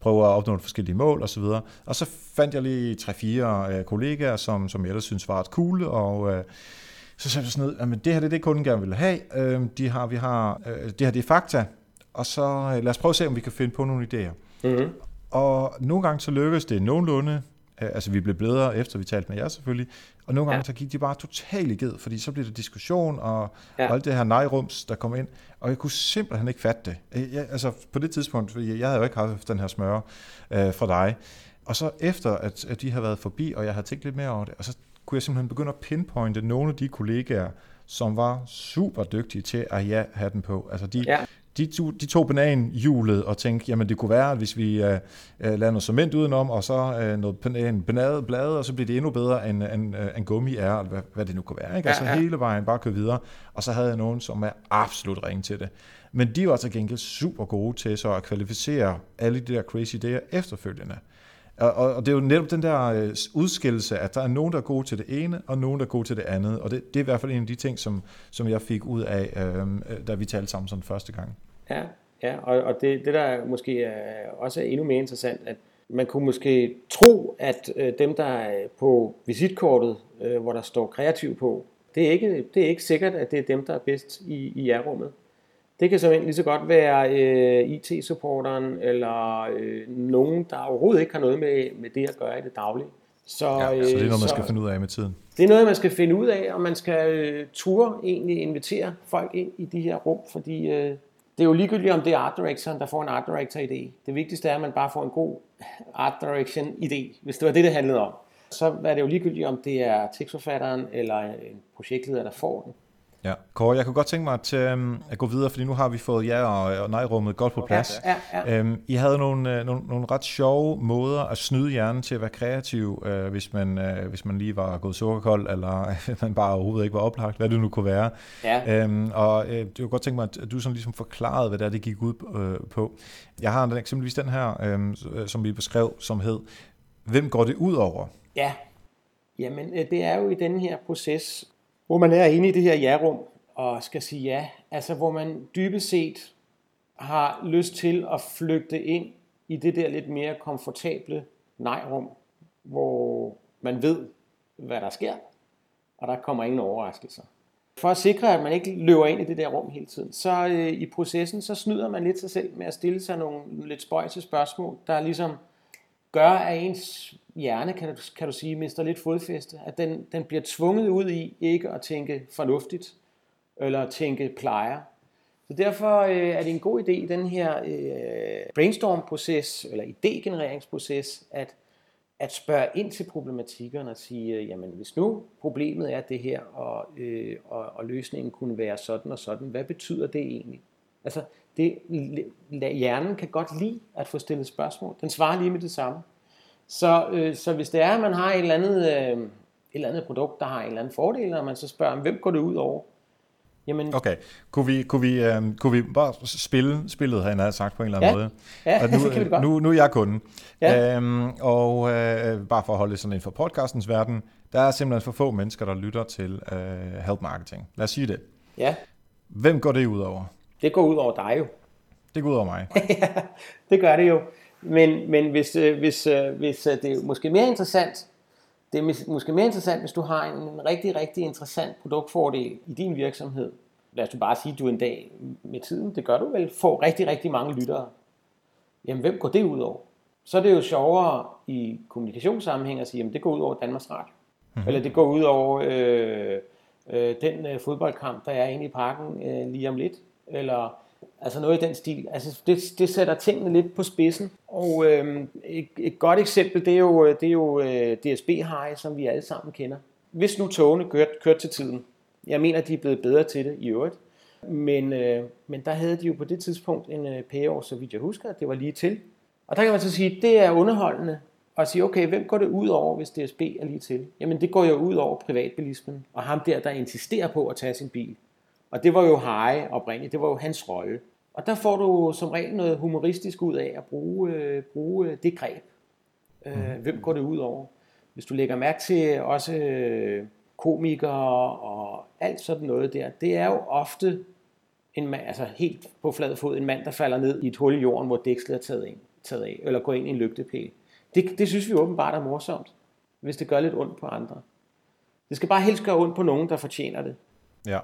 prøve at opnå forskellige mål osv. Og, og så fandt jeg lige tre-fire øh, kollegaer, som, som jeg ellers synes var ret cool, og øh, så sagde vi sådan noget, at det her det er det, kunden gerne vil have. Øh, de har, vi har, øh, det her det er fakta, og så øh, lad os prøve at se, om vi kan finde på nogle idéer. Mm-hmm. Og nogle gange så lykkedes det nogenlunde, altså vi blev bedre efter vi talte med jer selvfølgelig, og nogle gange ja. så gik de bare totalt i ged, fordi så blev der diskussion og, ja. og alt det her nejrums, der kom ind, og jeg kunne simpelthen ikke fatte det. Jeg, altså på det tidspunkt, jeg, jeg havde jo ikke haft den her smør øh, fra dig, og så efter at, at de har været forbi, og jeg har tænkt lidt mere over det, og så kunne jeg simpelthen begynde at pinpointe nogle af de kollegaer, som var super dygtige til at ja, have den på. Altså de, ja. de, to, de tog bananhjulet og tænkte, jamen det kunne være, at hvis vi uh, uh, lader noget cement udenom, og så uh, noget banan, banadet blade, og så bliver det endnu bedre, end, end, uh, end gummi er, eller hvad, hvad det nu kunne være. Ikke? Altså ja, ja. hele vejen bare køre videre. Og så havde jeg nogen, som er absolut ringe til det. Men de var til gengæld super gode til så at kvalificere alle de der crazy idéer efterfølgende. Og, og det er jo netop den der øh, udskillelse, at der er nogen, der er gode til det ene, og nogen, der er gode til det andet. Og det, det er i hvert fald en af de ting, som, som jeg fik ud af, øhm, øh, da vi talte sammen sådan første gang. Ja, ja og, og det, det der måske er også er endnu mere interessant, at man kunne måske tro, at øh, dem, der er øh, på visitkortet, øh, hvor der står kreativ på, det er, ikke, det er ikke sikkert, at det er dem, der er bedst i, i R-rummet. Det kan så lige så godt være øh, IT-supporteren, eller øh, nogen, der overhovedet ikke har noget med, med det at gøre i det daglige. Så, ja, øh, så det er noget, man så, skal finde ud af med tiden. Det er noget, man skal finde ud af, og man skal øh, ture egentlig invitere folk ind i de her rum, fordi øh, det er jo ligegyldigt, om det er art directoren, der får en art director idé. Det vigtigste er, at man bare får en god art direction idé, hvis det var det, det handlede om. Så er det jo ligegyldigt, om det er tekstforfatteren eller en projektleder, der får den. Ja, Kåre, jeg kunne godt tænke mig at, øh, at gå videre, fordi nu har vi fået ja og, og nej-rummet godt på plads. Ja, ja. Øhm, I havde nogle, øh, nogle, nogle ret sjove måder at snyde hjernen til at være kreativ, øh, hvis, man, øh, hvis man lige var gået sukkerkold, eller man bare overhovedet ikke var oplagt, hvad det nu kunne være. Ja. Øhm, og øh, jeg kunne godt tænke mig, at du sådan ligesom forklarede, hvad det er, det gik ud øh, på. Jeg har eksempelvis den her, øhm, øh, som vi beskrev, som hed, hvem går det ud over? Ja, Jamen, øh, det er jo i den her proces, hvor man er inde i det her ja-rum og skal sige ja. Altså hvor man dybest set har lyst til at flygte ind i det der lidt mere komfortable nej-rum, hvor man ved, hvad der sker, og der kommer ingen overraskelser. For at sikre, at man ikke løber ind i det der rum hele tiden, så øh, i processen, så snyder man lidt sig selv med at stille sig nogle lidt spøjse spørgsmål, der ligesom gør, at ens hjerne, kan du, kan du sige, mister lidt fodfæste. At den, den bliver tvunget ud i ikke at tænke fornuftigt, eller tænke plejer. Så derfor øh, er det en god idé i den her øh, brainstorm-proces, eller idégenereringsproces, at, at spørge ind til problematikkerne og sige, øh, jamen hvis nu problemet er det her, og, øh, og, og løsningen kunne være sådan og sådan, hvad betyder det egentlig? Altså, det, hjernen kan godt lide at få stillet spørgsmål. Den svarer lige med det samme. Så, øh, så hvis det er, at man har et eller, andet, øh, et eller andet produkt, der har en eller anden fordel, og man så spørger, hvem går det ud over? Jamen, okay, kunne vi, kunne, vi, øh, kunne vi bare spille spillet, havde sagt på en eller anden ja. måde? Ja, nu, det kan vi godt. Nu, nu er jeg kunden. Ja. Øhm, og øh, bare for at holde sådan inden for podcastens verden, der er simpelthen for få mennesker, der lytter til øh, help marketing. Lad os sige det. Ja. Hvem går det ud over? Det går ud over dig jo. Det går ud over mig. ja, det gør det jo. Men, men hvis, øh, hvis, øh, hvis øh, det er måske mere interessant, det er måske mere interessant, hvis du har en rigtig, rigtig interessant produktfordel i din virksomhed. Lad os bare sige, at du en dag med tiden, det gør du vel, får rigtig, rigtig mange lyttere. Jamen, hvem går det ud over? Så er det jo sjovere i kommunikationssammenhæng at sige, at det går ud over Danmarks Radio. Mm-hmm. Eller det går ud over øh, øh, den øh, fodboldkamp, der er inde i parken øh, lige om lidt. Eller Altså noget i den stil. Altså det, det sætter tingene lidt på spidsen. Og øh, et, et godt eksempel, det er jo, øh, det er jo øh, DSB High, som vi alle sammen kender. Hvis nu togene kørte, kørte til tiden. Jeg mener, de er blevet bedre til det i øvrigt. Men, øh, men der havde de jo på det tidspunkt en øh, pæreår, så vidt jeg husker, det var lige til. Og der kan man så sige, at det er underholdende at sige, okay, hvem går det ud over, hvis DSB er lige til? Jamen det går jo ud over privatbilismen, og ham der, der insisterer på at tage sin bil. Og det var jo Harry oprindeligt, det var jo hans rolle. Og der får du som regel noget humoristisk ud af at bruge, øh, bruge øh, det greb. Øh, mhm. hvem går det ud over? Hvis du lægger mærke til også øh, komikere og alt sådan noget der, det er jo ofte en mand, altså helt på flad fod, en mand, der falder ned i et hul i jorden, hvor dækslet er taget, ind, taget af, eller går ind i en lygtepæl. Det, det synes vi åbenbart er morsomt, hvis det gør lidt ondt på andre. Det skal bare helst gøre ondt på nogen, der fortjener det. Ja.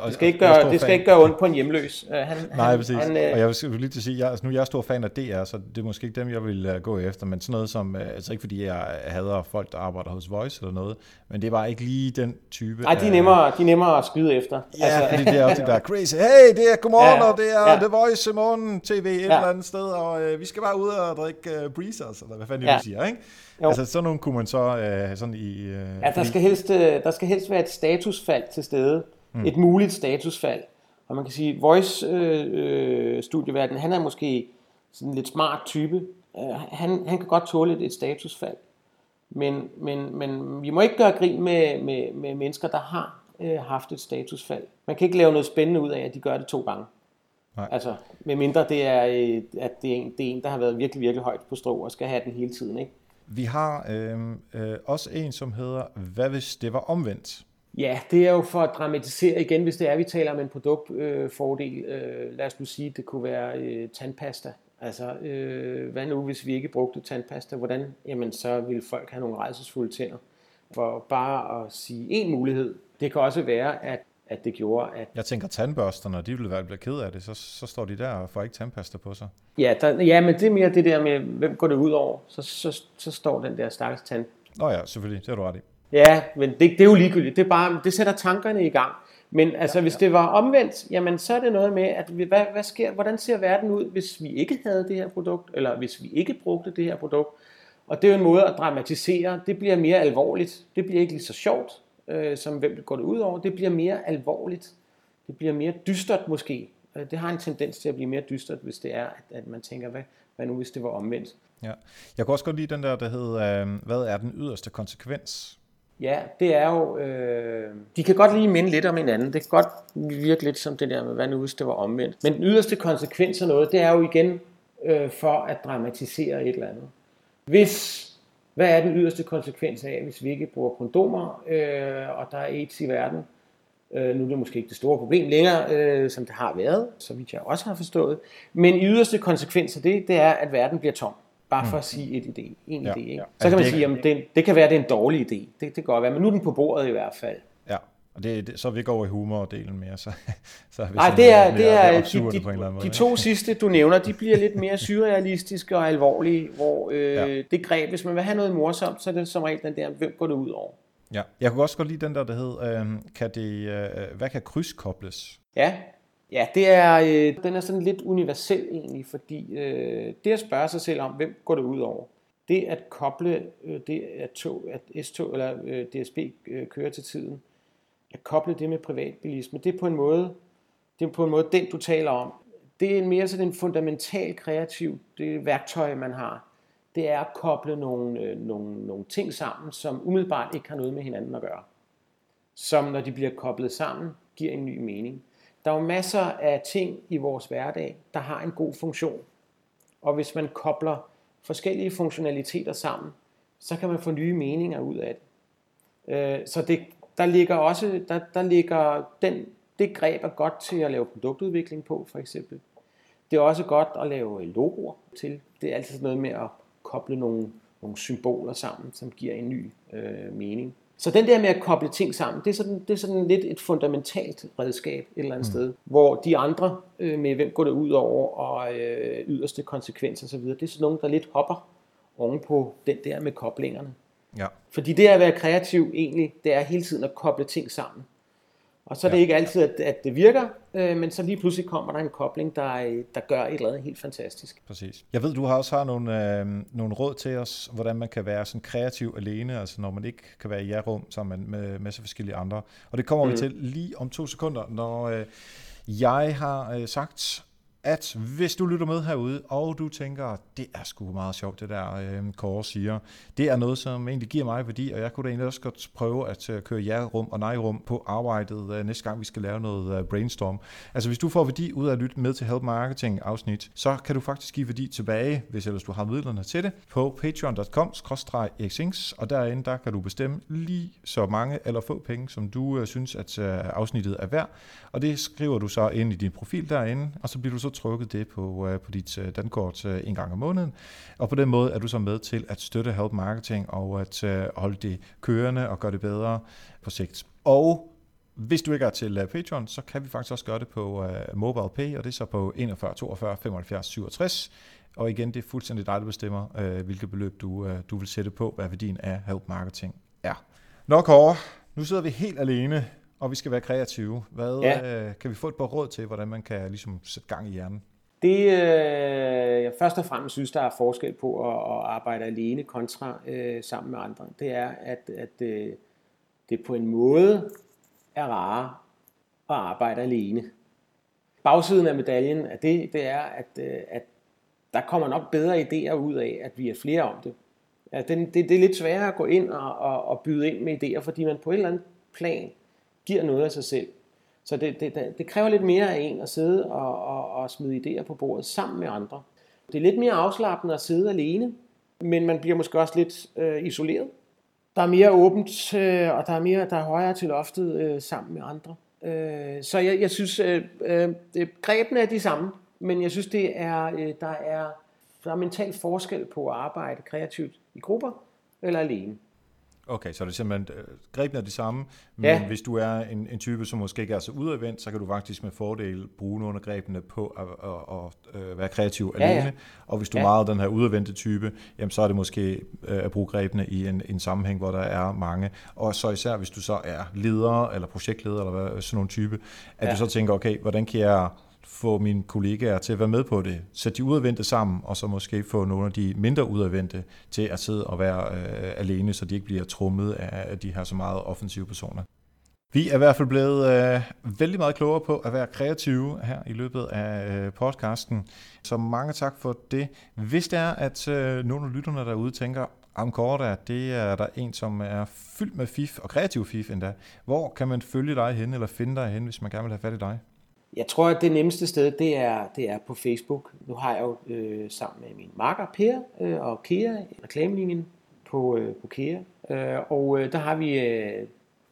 Og, det skal, ikke gøre, det skal ikke gøre ondt på en hjemløs. Uh, han, Nej, han, præcis. Han, uh, og jeg vil lige til at sige, jeg, altså, nu er jeg stor fan af DR, så det er måske ikke dem, jeg vil uh, gå efter, men sådan noget som, uh, altså ikke fordi jeg hader folk, der arbejder hos Voice eller noget, men det var ikke lige den type. Nej, de er nemmere, de er nemmere at skyde efter. Ja, altså, fordi det er også det der crazy, hey, det er godmorgen, ja, og det er ja. The Voice morgen tv et ja. eller andet sted, og uh, vi skal bare ud og drikke uh, breezers, eller hvad fanden ja. du siger, ikke? Jo. Altså sådan nogle kunne man så uh, sådan i... Uh, ja, der skal, helst, der skal helst være et statusfald til stede mm. et muligt statusfald. Og man kan sige, voice øh, studieverden, han er måske sådan en lidt smart type. Uh, han, han kan godt tåle et, et statusfald. Men, men, men vi må ikke gøre grin med, med, med mennesker, der har øh, haft et statusfald. Man kan ikke lave noget spændende ud af, at de gør det to gange. Nej. Altså, med mindre det er, øh, at det er, en, det er en, der har været virkelig, virkelig højt på strå og skal have den hele tiden. Ikke? Vi har øh, øh, også en, som hedder, hvad hvis det var omvendt? Ja, det er jo for at dramatisere igen, hvis det er, at vi taler om en produktfordel. Øh, øh, lad os nu sige, det kunne være øh, tandpasta. Altså, øh, hvad nu, hvis vi ikke brugte tandpasta? Hvordan? Jamen, så ville folk have nogle rejsesfulde tænder. For bare at sige en mulighed, det kan også være, at at det gjorde, at... Jeg tænker, tandbørsterne, de ville være blevet ked af det, så, så står de der og får ikke tandpasta på sig. Ja, der, ja, men det er mere det der med, hvem går det ud over? Så, så, så står den der stakkels tand... Nå ja, selvfølgelig, det har du ret i. Ja, men det, det er jo ligegyldigt. Det, er bare, det sætter tankerne i gang. Men altså, ja, hvis det var omvendt, jamen så er det noget med, at hvad, hvad sker, hvordan ser verden ud, hvis vi ikke havde det her produkt, eller hvis vi ikke brugte det her produkt. Og det er jo en måde at dramatisere. Det bliver mere alvorligt. Det bliver ikke lige så sjovt, øh, som hvem det går det ud over. Det bliver mere alvorligt. Det bliver mere dystert måske. Øh, det har en tendens til at blive mere dystert, hvis det er, at, at man tænker, hvad, hvad nu hvis det var omvendt. Ja. Jeg kan også godt lide den der, der hedder, øh, hvad er den yderste konsekvens? Ja, det er jo... Øh, de kan godt lige minde lidt om hinanden. Det kan godt virke lidt som det der med, hvad nu hvis det var omvendt. Men den yderste konsekvens af noget, det er jo igen øh, for at dramatisere et eller andet. Hvis... Hvad er den yderste konsekvens af, hvis vi ikke bruger kondomer, øh, og der er AIDS i verden? Øh, nu er det måske ikke det store problem længere, øh, som det har været, så vidt jeg også har forstået. Men i yderste konsekvens af det, det er, at verden bliver tom. Bare for at sige et idé, en ja, idé. Ikke? Ja. Så kan man sige, at det, det kan være, at det er en dårlig idé. Det, det kan godt være, men nu er den på bordet i hvert fald. Ja, Og det, det, så er vi ikke over i humordelen mere, så, så er vi Nej, det er, det er de, de, på en eller anden måde. de to sidste, du nævner, de bliver lidt mere surrealistiske og alvorlige, hvor øh, ja. det greb, hvis man vil have noget morsomt, så er det som regel den der, hvem går det ud over? Ja, jeg kunne også godt lide den der, der hed, øh, kan det, øh, hvad kan krydskobles? Ja, ja det er, øh, den er sådan lidt universel egentlig, fordi øh, det at spørge sig selv om, hvem går det ud over, det at koble øh, det at, tog, at S-tog eller øh, DSB øh, kører til tiden, at koble det med privatbilisme, det er på en måde, det er på en måde den, du taler om. Det er mere sådan en fundamental kreativ det værktøj, man har. Det er at koble nogle, øh, nogle, nogle ting sammen, som umiddelbart ikke har noget med hinanden at gøre. Som når de bliver koblet sammen, giver en ny mening. Der er jo masser af ting i vores hverdag, der har en god funktion. Og hvis man kobler forskellige funktionaliteter sammen, så kan man få nye meninger ud af det. Øh, så det, der ligger også, der, der ligger den, det greb er godt til at lave produktudvikling på, for eksempel. Det er også godt at lave logoer til. Det er altid noget med at koble nogle, nogle symboler sammen, som giver en ny øh, mening. Så den der med at koble ting sammen, det er sådan, det er sådan lidt et fundamentalt redskab et eller andet mm. sted, hvor de andre øh, med hvem går det ud over og øh, yderste konsekvenser osv., det er sådan nogen, der lidt hopper ovenpå den der med koblingerne. Ja. Fordi det at være kreativ egentlig, det er hele tiden at koble ting sammen. Og så er det ja. ikke altid, at, at det virker, øh, men så lige pludselig kommer der en kobling, der, der gør et eller andet helt fantastisk. Præcis. Jeg ved, du har også har nogle, øh, nogle råd til os, hvordan man kan være sådan kreativ alene, altså når man ikke kan være i jer-rum sammen med, med masser forskellige andre. Og det kommer mm. vi til lige om to sekunder, når øh, jeg har øh, sagt at hvis du lytter med herude, og du tænker, det er sgu meget sjovt, det der øh, Kåre siger, det er noget, som egentlig giver mig værdi, og jeg kunne da egentlig også godt prøve at øh, køre ja-rum og nej-rum på arbejdet øh, næste gang, vi skal lave noget øh, brainstorm. Altså hvis du får værdi ud af at lytte med til Help Marketing afsnit, så kan du faktisk give værdi tilbage, hvis ellers du har midlerne til det, på patreon.com og derinde der kan du bestemme lige så mange eller få penge, som du øh, synes, at øh, afsnittet er værd, og det skriver du så ind i din profil derinde, og så bliver du så trukket det på, uh, på dit uh, dankort uh, en gang om måneden. Og på den måde er du så med til at støtte Help Marketing og at uh, holde det kørende og gøre det bedre på sigt. Og hvis du ikke er til uh, Patreon, så kan vi faktisk også gøre det på uh, MobilePay, og det er så på 41 42 75 67. Og igen, det er fuldstændig dig, der bestemmer, uh, hvilket beløb du, uh, du vil sætte på, hvad værdien af Help Marketing er. Nok over. Nu sidder vi helt alene og vi skal være kreative. Hvad ja. øh, kan vi få et par råd til, hvordan man kan ligesom sætte gang i hjernen? Det, øh, jeg først og fremmest synes, der er forskel på at, at arbejde alene kontra øh, sammen med andre, det er, at, at øh, det på en måde er rarere at arbejde alene. Bagsiden af medaljen af det, det er, at, øh, at der kommer nok bedre idéer ud af, at vi er flere om det. Ja, det, det, det er lidt sværere at gå ind og, og, og byde ind med idéer, fordi man på et eller andet plan giver noget af sig selv. Så det, det, det kræver lidt mere af en at sidde og, og, og smide idéer på bordet sammen med andre. Det er lidt mere afslappende at sidde alene, men man bliver måske også lidt øh, isoleret. Der er mere åbent, øh, og der er, mere, der er højere til loftet øh, sammen med andre. Øh, så jeg, jeg synes, øh, øh, grebene er de samme, men jeg synes, det er, øh, der, er, der er mental forskel på at arbejde kreativt i grupper eller alene. Okay, så det er simpelthen, øh, grebene er de samme, men ja. hvis du er en, en type, som måske ikke er så udadvendt, så kan du faktisk med fordel bruge nogle af grebene på at, at, at, at øh, være kreativ ja, alene. Ja. Og hvis du ja. er meget den her udadvendte type, jamen så er det måske øh, at bruge grebene i en, en sammenhæng, hvor der er mange. Og så især hvis du så er leder eller projektleder eller hvad, sådan nogle type, at ja. du så tænker, okay, hvordan kan jeg få mine kollegaer til at være med på det. Sæt de udadvendte sammen, og så måske få nogle af de mindre udadvendte til at sidde og være øh, alene, så de ikke bliver trummet af de her så meget offensive personer. Vi er i hvert fald blevet øh, vældig meget klogere på at være kreative her i løbet af øh, podcasten. Så mange tak for det. Hvis det er, at øh, nogle af lytterne derude tænker, Amcorda, det er der en, som er fyldt med fif, og kreativ fif endda. Hvor kan man følge dig hen, eller finde dig hen, hvis man gerne vil have fat i dig? Jeg tror, at det nemmeste sted, det er, det er på Facebook. Nu har jeg jo øh, sammen med min marker Per øh, og Kea, reklamelinjen på, øh, på Kea. Øh, og øh, der har vi, øh,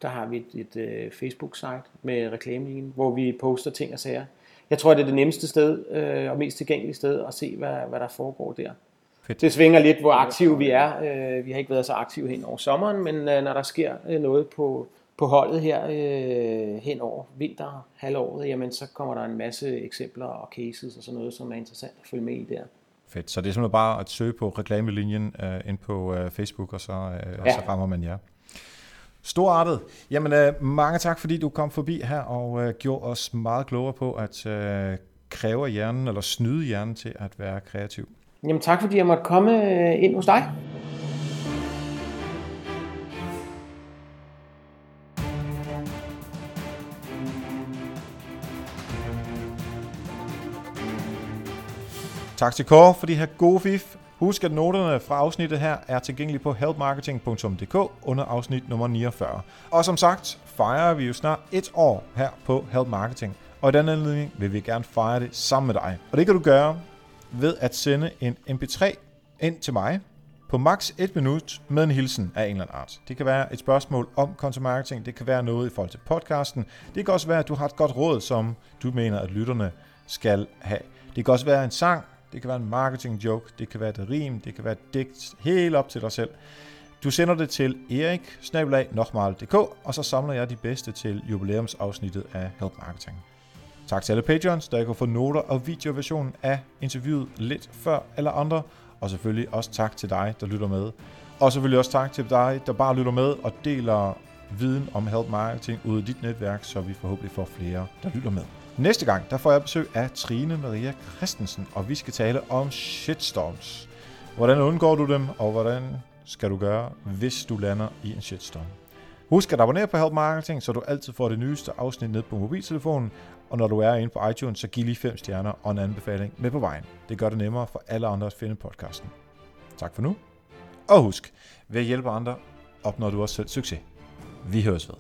der har vi et, et øh, Facebook-site med reklamelinjen, hvor vi poster ting og sager. Jeg tror, det er det nemmeste sted øh, og mest tilgængelige sted at se, hvad, hvad der foregår der. Fedt. Det svinger lidt, hvor aktive vi er. Øh, vi har ikke været så aktive hen over sommeren, men øh, når der sker øh, noget på, på holdet her øh, hen over vinter, halvåret, jamen så kommer der en masse eksempler og cases og sådan noget, som er interessant at følge med i der. Fedt. Så det er simpelthen bare at søge på reklamelinjen uh, ind på uh, Facebook, og så, og Ja. så rammer man jer. Storartet. Jamen, uh, mange tak, fordi du kom forbi her og uh, gjorde os meget klogere på at uh, kræve hjernen, eller snyde hjernen til at være kreativ. Jamen tak fordi jeg måtte komme øh, ind hos dig. Tak til Kåre for de her gode fif. Husk, at noterne fra afsnittet her er tilgængelige på helpmarketing.dk under afsnit nummer 49. Og som sagt, fejrer vi jo snart et år her på Help Marketing. Og i den anledning vil vi gerne fejre det sammen med dig. Og det kan du gøre ved at sende en mp3 ind til mig på maks 1 minut med en hilsen af en eller anden art. Det kan være et spørgsmål om content marketing, det kan være noget i forhold til podcasten, det kan også være, at du har et godt råd, som du mener, at lytterne skal have. Det kan også være en sang, det kan være en marketing joke, det kan være et rim, det kan være et digt, helt op til dig selv. Du sender det til erik og så samler jeg de bedste til jubilæumsafsnittet af Help Marketing. Tak til alle patrons, der kan få noter og videoversionen af interviewet lidt før eller andre, og selvfølgelig også tak til dig, der lytter med. Og selvfølgelig også tak til dig, der bare lytter med og deler viden om Help Marketing ud i dit netværk, så vi forhåbentlig får flere, der lytter med. Næste gang, der får jeg besøg af Trine Maria Christensen, og vi skal tale om shitstorms. Hvordan undgår du dem, og hvordan skal du gøre, hvis du lander i en shitstorm? Husk at abonnere på Help Marketing, så du altid får det nyeste afsnit ned på mobiltelefonen, og når du er inde på iTunes, så giv lige 5 stjerner og en anbefaling med på vejen. Det gør det nemmere for alle andre at finde podcasten. Tak for nu, og husk, ved at hjælpe andre, opnår du også selv succes. Vi høres ved.